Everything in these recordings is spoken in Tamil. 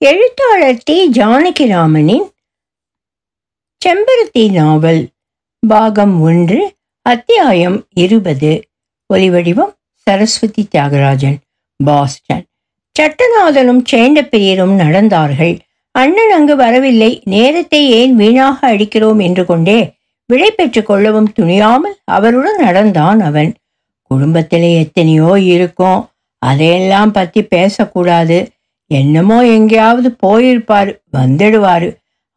எழுத்தாளர் டி. ஜானகிராமனின் செம்பருத்தி நாவல் பாகம் ஒன்று அத்தியாயம் இருபது ஒலிவடிவம் சரஸ்வதி தியாகராஜன் பாஸ்டன். சட்டநாதனும் சேண்டப்பிரியரும் நடந்தார்கள். அண்ணன் அங்கு வரவில்லை. நேரத்தை ஏன் வீணாக அடிக்கிறோம் என்று கொண்டே விடை பெற்றுக் கொள்ளவும் துணியாமல் அவருடன் நடந்தான் அவன். குடும்பத்திலே எத்தனையோ இருக்கும். அதையெல்லாம் பற்றி பேசக்கூடாது. என்னமோ எங்கேயாவது போயிருப்பாரு வந்துடுவாரு.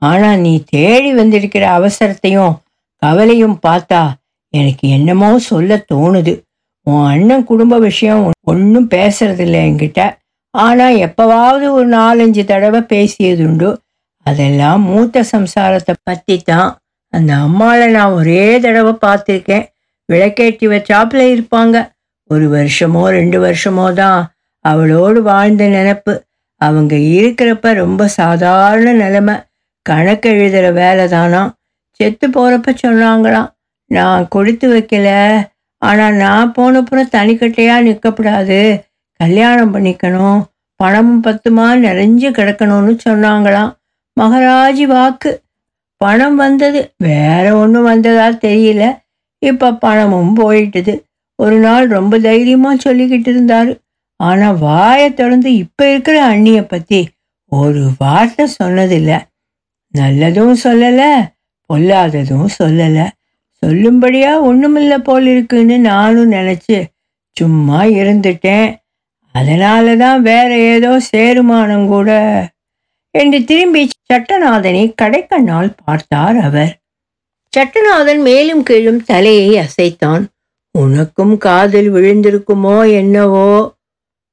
ஆனா நீ தேடி வந்திருக்கிற அவசரத்தையும் கவலையும் பார்த்தா எனக்கு என்னமோ சொல்ல தோணுது. உன் அண்ணன் குடும்ப விஷயம் ஒன்றும் பேசுறதில்ல என்கிட்ட. ஆனா எப்பவாவது ஒரு நாலஞ்சு தடவை பேசியதுண்டு அதெல்லாம் மூத்த சம்சாரத்தை பற்றி தான் அந்த அம்மாவை நான் ஒரே தடவை பார்த்துருக்கேன். விளக்கேற்றி வச்சாப்புல இருப்பாங்க. ஒரு வருஷமோ ரெண்டு வருஷமோ தான் அவளோடு வாழ்ந்த நினப்பு. அவங்க இருக்கிறப்ப ரொம்ப சாதாரண நிலைமை. கணக்கு எழுதுகிற வேலை தானா? செத்து போகிறப்ப சொன்னாங்களாம் நான் கொடுத்து வைக்கல. ஆனால் நான் போனப்புறம் தனிக்கட்டையாக நிற்கக்கூடாது கல்யாணம் பண்ணிக்கணும். பணமும் பத்துமா நிறைஞ்சு கிடக்கணும்னு சொன்னாங்களாம். மகராஜி வாக்கு. பணம் வந்தது. வேற ஒன்றும் வந்ததா தெரியல. இப்போ பணமும் போயிட்டுது. ஒரு நாள் ரொம்ப தைரியமாக சொல்லிக்கிட்டு இருந்தார். ஆனால் வாயை திறந்து இப்போ இருக்கிற அண்ணியை பற்றி ஒரு வார்த்தை சொன்னதில்லை. நல்லதும் சொல்லலை பொல்லாததும் சொல்லலை. சொல்லும்படியா ஒன்றுமில்ல போல் இருக்குன்னு நானும் நினச்சி சும்மா இருந்துட்டேன். அதனால தான் வேற ஏதோ சேருமானம் கூட. என்று திரும்பி சட்டநாதனை கடைக்கண்ணால் பார்த்தார் அவர். சட்டநாதன் மேலும் கீழும் தலையை அசைத்தான். உனக்கும் காதல் விழுந்திருக்குமோ என்னவோ?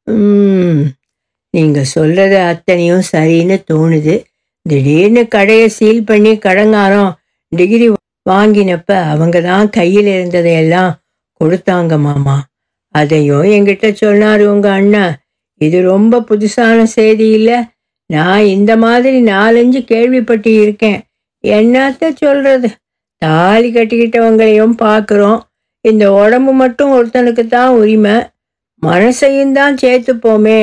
ம். நீங்கள் சொல்கிறது அத்தனையும் சரின்னு தோணுது. திடீர்னு கடையை சீல் பண்ணி கடங்காரம் டிகிரி வாங்கினப்ப அவங்க தான் கையில் இருந்ததையெல்லாம் கொடுத்தாங்க மாமா. அதையும் என்கிட்ட சொன்னார் உங்கள் அண்ணன். இது ரொம்ப புதுசான செய்தி இல்லை. நான் இந்த மாதிரி நாலஞ்சு கேள்விப்பட்டு இருக்கேன். என்னத்த சொல்கிறது தாலி கட்டிக்கிட்டவங்களையும் பார்க்குறோம் இந்த உடம்பு மட்டும் ஒருத்தனுக்கு தான் உரிமை. மனசையும் தான் சேர்த்துப்போமே.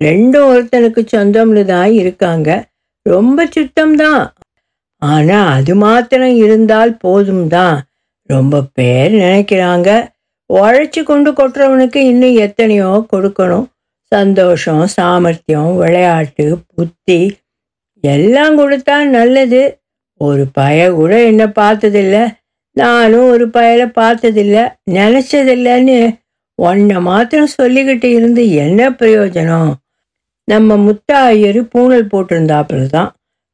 ரெண்டும் ஒருத்தனுக்கு சொந்தம்னு தான் இருக்காங்க. ரொம்ப சுத்தம்தான். ஆனா அது மாத்திரம் இருந்தால் போதும் தான் ரொம்ப பேர் நினைக்கிறாங்க. உழைச்சி கொண்டு கொட்டுறவனுக்கு இன்னும் எத்தனையோ கொடுக்கணும். சந்தோஷம் சாமர்த்தியம் விளையாட்டு புத்தி எல்லாம் கொடுத்தா நல்லது. ஒரு பய கூட என்ன பார்த்ததில்ல. நானும் ஒரு பயலை பார்த்ததில்ல. நினச்சதில்லன்னு ஒன்றை மாத்திரம் சொல்லிக்கிட்டு இருந்து என்ன பிரயோஜனம்? நம்ம முத்தாயர் பூணல் போட்டிருந்தாப்புல தான்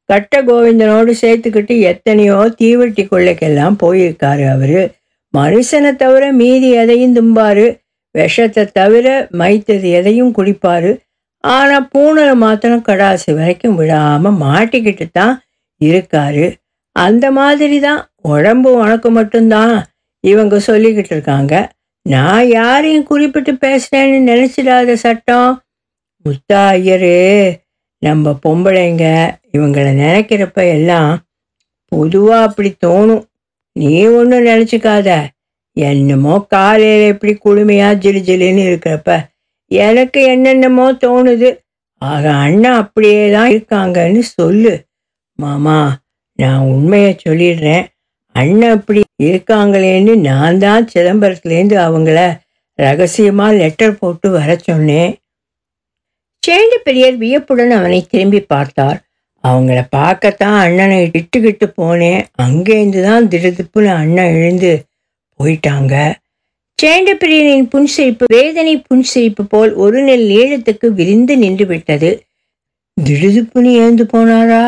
கட்ட கோவிந்தனோடு சேர்த்துக்கிட்டு எத்தனையோ தீவெட்டி கொள்ளைக்கெல்லாம் போயிருக்காரு அவரு. மனுஷனை தவிர மீதி எதையும் தும்பாரு. விஷத்தை தவிர மைத்தது எதையும் குடிப்பாரு. ஆனால் பூனலை மாத்திரம் கடாசு வரைக்கும் விடாமல் மாட்டிக்கிட்டு தான் இருக்காரு. அந்த மாதிரி தான் உடம்பு உனக்கு மட்டும்தான் இவங்க சொல்லிக்கிட்டு இருக்காங்க. நான் யாரையும் குறிப்பிட்டு பேசுறேன்னு நினைச்சிடாத சட்டம். முத்தா ஐயரு நம்ம பொம்பளைங்க இவங்களை நினைக்கிறப்ப எல்லாம் பொதுவாக அப்படி தோணும். நீ ஒன்றும் நினச்சிக்காத. என்னமோ காலையில் எப்படி குளுமையாக ஜிலு ஜிலுன்னு இருக்கிறப்ப எனக்கு என்னென்னமோ தோணுது. ஆக அண்ணா அப்படியே தான் இருக்காங்கன்னு சொல்லு. மாமா நான் உண்மையை சொல்லிடுறேன். அண்ணன் அப்படி இருக்காங்களேன்னு நான் தான் சிதம்பரத்துலேருந்து அவங்கள ரகசியமாக லெட்டர் போட்டு வர சொன்னேன். சேண்டு பெரியர் வியப்புடன் அவனை திரும்பி பார்த்தார். அவங்கள பார்க்கத்தான் அண்ணனை இட்டுக்கிட்டு போனேன். அங்கேருந்து தான் திடுதுப்புன்னு அண்ணன் எழுந்து போயிட்டாங்க. சேண்டப்பிரியனின் புன்சிரிப்பு வேதனை புன்சிரிப்பு போல் ஒரு நெல் ஈழத்துக்கு விரிந்து நின்று விட்டது. திடுதுப்புன்னு ஏந்து போனாரா?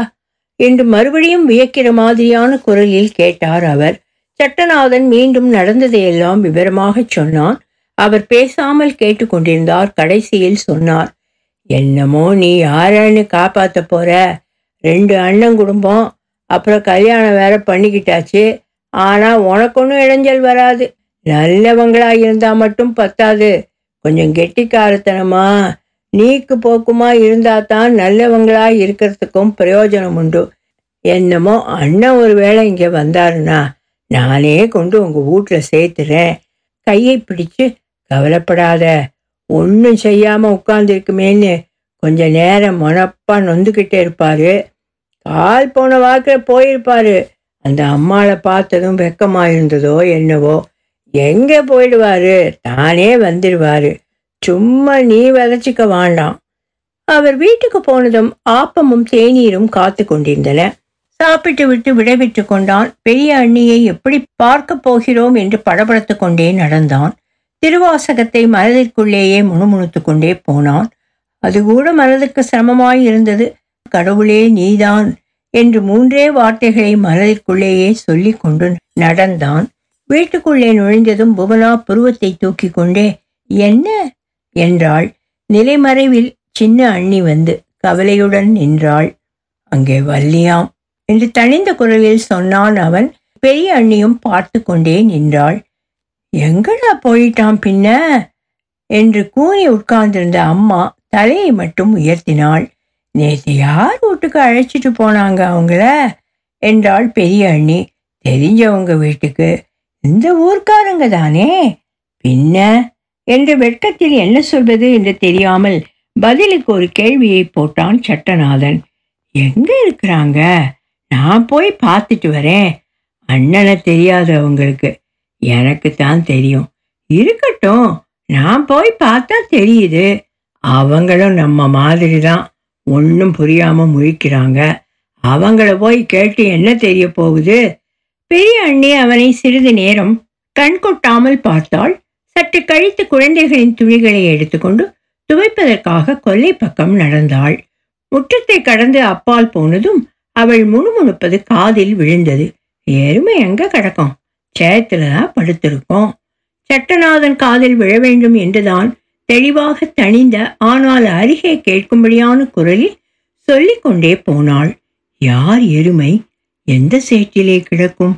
என்று மறுபடியும் வியக்கிற மாதிரியான குரலில் கேட்டார் அவர். சட்டநாதன் மீண்டும் நடந்ததையெல்லாம் விவரமாகச் சொன்னான். அவர் பேசாமல் கேட்டுக்கொண்டிருந்தார். கடைசியில் சொன்னார் என்னமோ நீ யாரன்னு காப்பாத்த போற? ரெண்டு அண்ணன் குடும்பம். அப்புறம் கல்யாணம் வேற பண்ணிக்கிட்டாச்சு. ஆனா உனக்கு ஒன்றும் இடைஞ்சல் வராது. நல்லவங்களா இருந்தா மட்டும் பத்தாது. கொஞ்சம் கெட்டிக்காரத்தனமா? நீக்கு போக்குமா இருந்தா தான் நல்லவங்களா இருக்கிறதுக்கும் பிரயோஜனம் உண்டு என்னமோ அண்ணன் ஒரு வேளை இங்கே வந்தாருன்னா நானே கொண்டு உங்கள் வீட்டில் சேர்த்துறேன். கையை பிடிச்சு கவலைப்படாத. ஒன்றும் செய்யாமல் உட்காந்துருக்குமேன்னு கொஞ்ச நேரம் மொனப்பா நொந்துக்கிட்டே இருப்பார். கால் போன வாக்கில் போயிருப்பாரு. அந்த அம்மாவை பார்த்ததும் வெக்கமாக இருந்ததோ என்னவோ. எங்கே போயிடுவார்? தானே வந்துடுவாரு சும்மா நீ விதைச்சிக்க வேண்டாம். அவர் வீட்டுக்கு போனதும் ஆப்பமும் தேநீரும் காத்து கொண்டிருந்தன. சாப்பிட்டு விட்டு விடைபெற்று கொண்டான். பெரிய அண்ணியை எப்படி பார்க்க போகிறோம் என்று படபடத்து கொண்டே நடந்தான். திருவாசகத்தை மனதிற்குள்ளேயே முணுமுணுத்து கொண்டே போனான். அது கூட மனதுக்கு சிரமமாய் இருந்தது. கடவுளே நீதான் என்று மூன்றே வார்த்தைகளை மனதிற்குள்ளேயே சொல்லி கொண்டு நடந்தான். வீட்டுக்குள்ளே நுழைந்ததும் புவனா புருவத்தை தூக்கி கொண்டே என்ன? என்றாள். நிலைமறைவில் சின்ன அண்ணி வந்து கவலையுடன் நின்றாள். அங்கே வல்லியாம் என்று தனிந்த குரலில் சொன்னான் அவன். பெரிய அண்ணியும் பார்த்து கொண்டே நின்றாள். எங்கடா போயிட்டான் பின்ன? என்று கூறி உட்கார்ந்திருந்த அம்மா தலையை மட்டும் உயர்த்தினாள். நேற்று யார் வீட்டுக்கு அழைச்சிட்டு போனாங்க அவங்கள? என்றாள் பெரிய அண்ணி. தெரிஞ்சவங்க வீட்டுக்கு. இந்த ஊர்க்காரங்க தானே? பின்ன? என்று வெட்கத்தில் என்ன சொல்வது என்று தெரியாமல் பதிலுக்கு ஒரு கேள்வியை போட்டான் சட்டநாதன். எங்க இருக்கிறாங்க? நான் போய் பார்த்துட்டு வரேன். அண்ணனை தெரியாது அவங்களுக்கு எனக்கு தான் தெரியும். இருக்கட்டும் நான் போய் பார்த்தா தெரியுது. அவங்களும் நம்ம மாதிரி தான் ஒன்றும் புரியாம முழிக்கிறாங்க. அவங்கள போய் கேட்டு என்ன தெரிய போகுது? பெரிய அண்ணி அவனை சிறிது நேரம் கண் கொட்டாமல் பார்த்தாள். சற்று கழித்து குழந்தைகளின் துணிகளை எடுத்துக்கொண்டு துவைப்பதற்காக கொல்லை பக்கம் நடந்தாள். முற்றத்தை கடந்து அப்பால் போனதும் அவள் முணுமுணுப்பது காதில் விழுந்தது. எருமை எங்க கிடக்கும்? சேத்துல தான் படுத்திருக்கோம். சட்டநாதன் காதில் விழ வேண்டும் என்றுதான் தெளிவாக தணிந்த ஆனால் அருகே கேட்கும்படியான குரலில் சொல்லிக்கொண்டே போனாள். யார் எருமை? எந்த சேற்றிலே கிடக்கும்?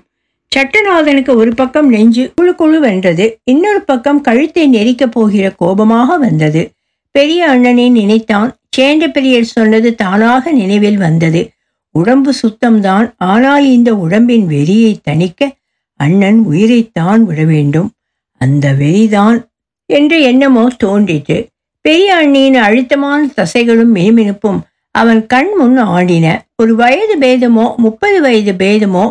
சட்டநாதனுக்கு ஒரு பக்கம் நெஞ்சு குழு குழு வென்றது இன்னொரு பக்கம் கழுத்தை நெரிக்கப் போகிற கோபமாக வந்தது. பெரிய அண்ணனை நினைத்தான். சேண்ட பெரியர் சொன்னது தானாக நினைவில் வந்தது. உடம்பு சுத்தம்தான். ஆனால் இந்த உடம்பின் வெறியை தணிக்க அண்ணன் உயிரைத்தான் விட வேண்டும். அந்த வெறிதான் என்று என்னமோ தோன்றிட்டு பெரிய அண்ணியின் அழுத்தமான தசைகளும் மினுமினுப்பும் அவன் கண் முன் ஆடின. ஒரு வயது பேதமோ முப்பது வயது பேதமோ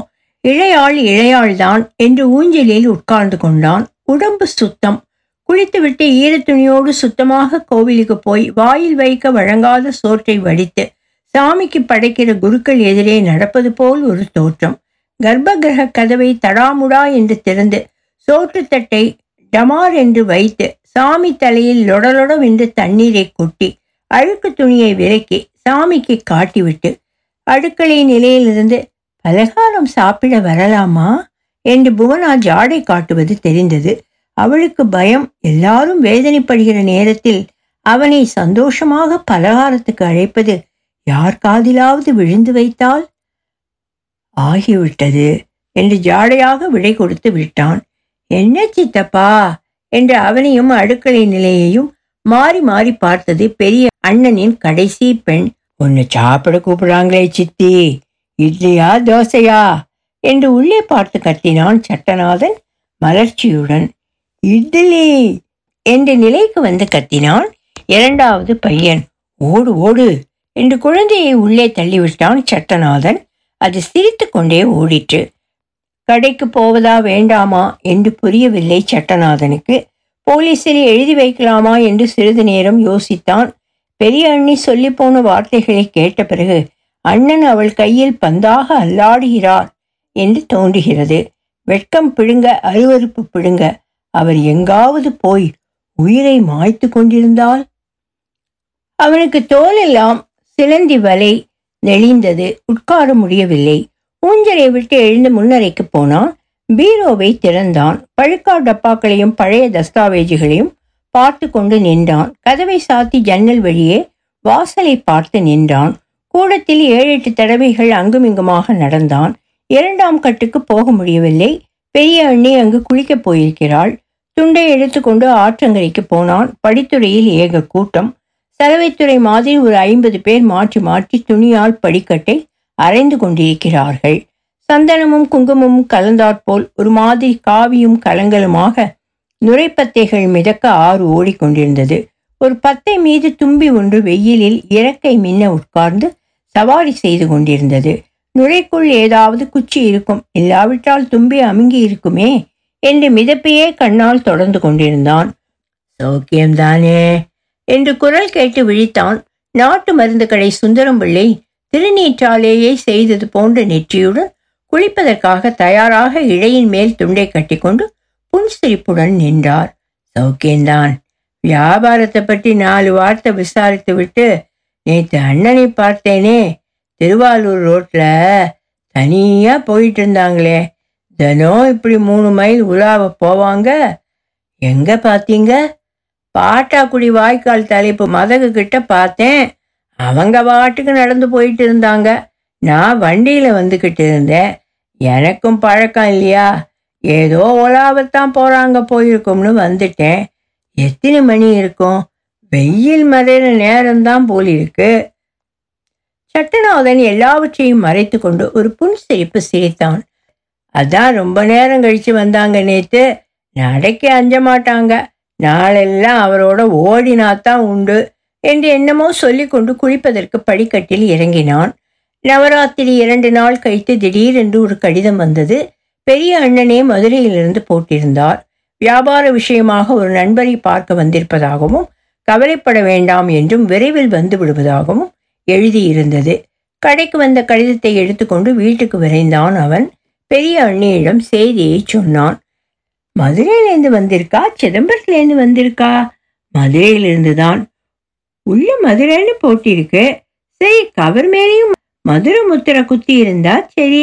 இழையாள் இழையாள்தான் என்று ஊஞ்சலில் உட்கார்ந்து கொண்டான். உடம்பு சுத்தம். குளித்துவிட்டு ஈரத்துணியோடு சுத்தமாக கோவிலுக்கு போய் வாயில் வைக்க வழங்காத சோற்றை வடித்து சாமிக்கு படைக்கிற குருக்கள் எதிரே நடப்பது போல் ஒரு தோற்றம். கர்ப்ப கிரக கதவை தடாமுடா என்று திறந்து சோற்றுத்தட்டை டமார் என்று வைத்து சாமி தலையில் லொடலொடவென்று தண்ணீரை கொட்டி அழுக்கு துணியை விலக்கி சாமிக்கு காட்டிவிட்டு அடுக்களை நிலையிலிருந்து பலகாரம் சாப்பிட வரலாமா? என்று புவனா ஜாடை காட்டுவது தெரிந்தது. அவளுக்கு பயம் எல்லாரும் வேதனைப்படுகிற நேரத்தில் அவனை சந்தோஷமாக பலகாரத்துக்கு அழைப்பது யார் காதிலாவது விழுந்து வைத்தால்? ஆகிவிட்டது என்று ஜாடையாக விடை கொடுத்து விட்டான். என்ன சித்தப்பா என்று அவனையும் அடுக்களை நிலையையும் மாறி மாறி பார்த்தது பெரிய அண்ணனின் கடைசி பெண். ஒன்று சாப்பிட கூப்பிடுறாங்களே சித்தி. இட்லியா தோசையா? என்று உள்ளே பார்த்து கத்தினான் சட்டநாதன் மலர்ச்சியுடன். இட்லி! என்று நிலைக்கு வந்து கத்தினான் இரண்டாவது பையன். ஓடு ஓடு! என்று குழந்தையை உள்ளே தள்ளிவிட்டான் சட்டநாதன். அது சிரித்து கொண்டே ஓடிற்று. கடைக்கு போவதா வேண்டாமா என்று புரியவில்லை சட்டநாதனுக்கு. போலீஸில் எழுதி வைக்கலாமா என்று சிறிது நேரம் யோசித்தான். பெரிய அண்ணி சொல்லி போன வார்த்தைகளை கேட்ட பிறகு அண்ணன் அவள் கையில் பந்தாக அல்லாடுகிறார் என்று தோன்றுகிறது. வெட்கம் பிடுங்க அருவறுப்பு பிடுங்க. அவர் எங்காவது போய் உயிரை மாய்த்து கொண்டிருந்தால்? அவனுக்கு தோலெல்லாம் சிலந்தி வலை நெளிந்தது. உட்கார முடியவில்லை. ஊஞ்சலை விட்டு எழுந்து முன்னரைக்கு போனான். பீரோவை திறந்தான். பழுக்கா டப்பாக்களையும் பழைய தஸ்தாவேஜுகளையும் பார்த்து கொண்டு நின்றான். கதவை சாத்தி ஜன்னல் வழியே வாசலை பார்த்து நின்றான். கூடத்தில் ஏழு எட்டு தடவைகள் அங்குமிங்குமாக நடந்தான். இரண்டாம் கட்டுக்கு போக முடியவில்லை. பெரிய அண்ணி அங்கு குளிக்கப் போயிருக்கிறாள். துண்டை எடுத்துக்கொண்டு ஆற்றங்கரைக்கு போனான். படித்துறையில் ஏக கூட்டம். சலவைத்துறை மாதிரி ஒரு ஐம்பது பேர் மாற்றி மாற்றி துணியால் படிக்கட்டை அரைந்து கொண்டிருக்கிறார்கள். சந்தனமும் குங்குமமும் கலந்தாற்போல் ஒரு மாதிரி காவியும் கலங்களுமாக நுரைப்பத்தைகள் மிதக்க ஆறு ஓடிக்கொண்டிருந்தது. ஒரு பத்தை மீது தும்பி ஒன்று வெயிலில் இறக்கை மின்ன உட்கார்ந்து சவாரி செய்து கொண்டிருந்தது. நுரைக்குள் ஏதாவது குச்சி இருக்கும். இல்லாவிட்டால் தும்பி அமுங்கி இருக்குமே என்று மிதப்பையே கண்ணால் தொடர்ந்து கொண்டிருந்தான். சௌக்கியம்தானே என்று குரல் கேட்டு விழித்தான். நாட்டு மருந்து கடை சுந்தரம் பிள்ளை திருநீற்றாலேயே செய்தது போன்ற நெற்றியுடன் குளிப்பதற்காக தயாராக இழையின் மேல் துண்டை கட்டிக்கொண்டு புன்சிரிப்புடன் நின்றார். சௌக்கியந்தான் வியாபாரத்தை பற்றி நாலு வார்த்தை விசாரித்து விட்டு நேற்று அண்ணனை பார்த்தேனே திருவாரூர் ரோட்டில் தனியாக போயிட்டு இருந்தாங்களே. தினம் இப்படி மூணு மைல் உலாவ போவாங்க. எங்கே பார்த்தீங்க பாட்டாக்குடி வாய்க்கால் தலைப்பு மதகு கிட்ட பார்த்தேன். அவங்க பாட்டுக்கு நடந்து போயிட்டு இருந்தாங்க. நான் வண்டியில் வந்துக்கிட்டு இருந்தேன். எனக்கும் பழக்கம் இல்லையா? ஏதோ உலாவத்தான் போகிறாங்க போயிருக்கும்னு வந்துட்டேன். எத்தனை மணி இருக்கும்? வெயில் மறைகிற நேரம்தான் போலிருக்கு சட்டநாதன் எல்லாவற்றையும் மறைத்து கொண்டு ஒரு புன்சிரிப்பு சிரித்தான். அதான் ரொம்ப நேரம் கழித்து வந்தாங்க நேற்று நடைக்க அஞ்ச மாட்டாங்க. நாளெல்லாம் அவரோட ஓடினாத்தான் உண்டு என்று என்னமோ சொல்லிக்கொண்டு குளிப்பதற்கு படிக்கட்டில் இறங்கினான். நவராத்திரி இரண்டு நாள் கழித்து திடீரென்று ஒரு கடிதம் வந்தது. பெரிய அண்ணனே மதுரையிலிருந்து போட்டிருந்தார். வியாபார விஷயமாக ஒரு நண்பரை பார்க்க வந்திருப்பதாகவும் கவலைப்பட வேண்டாம் என்றும் விரைவில் வந்து விடுவதாகவும் எழுதியிருந்தது. கடைக்கு வந்த கடிதத்தை எடுத்துக்கொண்டு வீட்டுக்கு விரைந்தான் அவன். பெரிய அண்ணியிடம் செய்தியை சொன்னான். மதுரையிலேருந்து வந்திருக்கா? சிதம்பரத்துலேருந்து வந்திருக்கா? மதுரையிலிருந்து தான் உள்ள மதுரைன்னு போட்டிருக்கு. சரி கவர் மேலேயும் மதுரை முத்திரை குத்தி இருந்தா சரி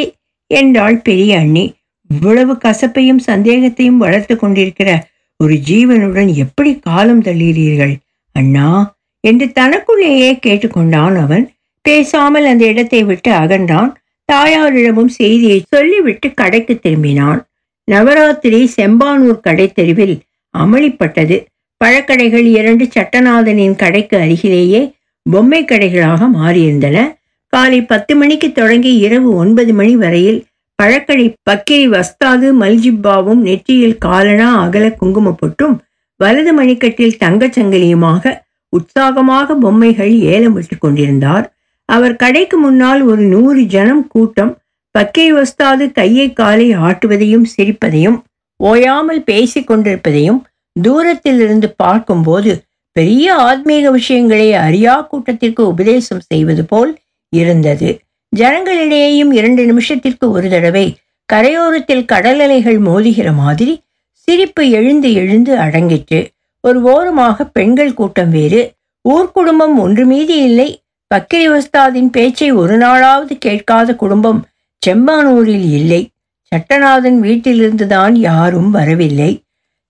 என்றாள் பெரிய அண்ணி. இவ்வளவு கசப்பையும் சந்தேகத்தையும் வளர்த்து கொண்டிருக்கிற ஒரு ஜீவனுடன் எப்படி காலம் தள்ளுகிறீர்கள்? அண்ணா என்று தனக்குள்ளேயே கேட்டுக்கொண்டான் அவன். பேசாமல் அந்த இடத்தை விட்டு அகன்றான். தாயாரிடமும் செய்தியை சொல்லிவிட்டு கடைக்கு திரும்பினான். நவராத்திரி செம்பானூர் கடை தெருவில் அமளிப்பட்டது. பழக்கடைகள் இரண்டு சட்டநாதனின் கடைக்கு அருகிலேயே பொம்மை கடைகளாக மாறியிருந்தன. காலை பத்து மணிக்கு தொடங்கி இரவு ஒன்பது மணி வரையில் பழக்கடை பக்கிரி வஸ்தாது மல்ஜிப்பாவும் நெற்றியில் காலனா அகல குங்குமப்பட்டும் வலது மணிக்கட்டில் தங்கச் சங்கிலியுமாக உற்சாகமாக பொம்மைகள் ஏலம் கொண்டிருந்தார். அவர் கடைக்கு முன்னால் ஒரு நூறு ஜனம் கூட்டம் பக்கை வஸ்தாது கையை காலை ஆட்டுவதையும் சிரிப்பதையும் ஓயாமல் பேசிக் கொண்டிருப்பதையும் தூரத்தில் இருந்து பார்க்கும்போது பெரிய ஆத்மீக விஷயங்களை அறியா கூட்டத்திற்கு உபதேசம் செய்வது போல் இருந்தது. ஜனங்களிடையேயும் இரண்டு நிமிஷத்திற்கு ஒரு தடவை கரையோரத்தில் கடல் அலைகள் மோதுகிற மாதிரி சிரிப்பு எழுந்து எழுந்து அடங்கிற்று. ஒரு ஓரமாக பெண்கள் கூட்டம் வேறு. ஊர்க்குடும்பம் ஒன்று மீதி இல்லை. பக்கிரி உஸ்தாதின் பேச்சை ஒரு நாளாவது கேட்காத குடும்பம் செம்பானூரில் இல்லை. சட்டநாதன் வீட்டிலிருந்துதான் யாரும் வரவில்லை.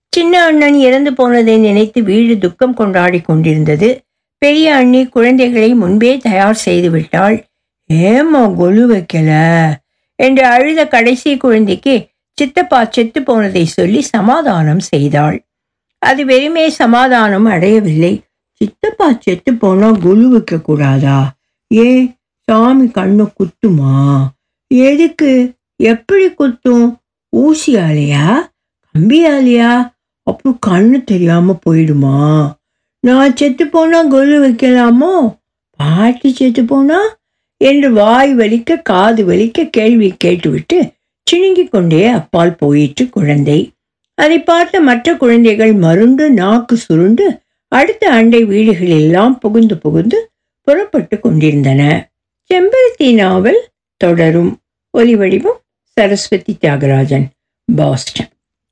சின்ன அண்ணன் இறந்து போனதை நினைத்து வீடு துக்கம் கொண்டாடி கொண்டிருந்தது. பெரிய அண்ணி குழந்தைகளை முன்பே தயார் செய்து விட்டாள். ஏம்மா கொலு வைக்கல? என்று அழுத கடைசி குழந்தைக்கு சித்தப்பா செத்து போனதை சொல்லி சமாதானம் செய்தாள். அது வெறுமே சமாதானம் அடையவில்லை. சித்தப்பா செத்து போனா குழு வைக்க கூடாதா? ஏன் சாமி கண்ணு குத்துமா? எதுக்கு? எப்படி குத்தும்? ஊசியாலையா? கம்பியாலையா? அப்புறம் கண்ணு தெரியாம போயிடுமா? நான் செத்து போனா கொலு வைக்கலாமோ? பாட்டி செத்து போனா? என்று வாய் வலிக்க காது வலிக்க கேள்வி கேட்டுவிட்டு சிணுங்கிக் கொண்டே அப்பால் போயிற்று குழந்தை. அதை பார்த்த மற்ற குழந்தைகள் மருண்டு நாக்கு சுருண்டு அடுத்த அண்டை வீடுகளெல்லாம் புகுந்து புகுந்து புறப்பட்டு கொண்டிருந்தன. செம்பருத்தி நாவல் தொடரும். ஒலிவடிவம் சரஸ்வதி தியாகராஜன் பாஸ்டன்.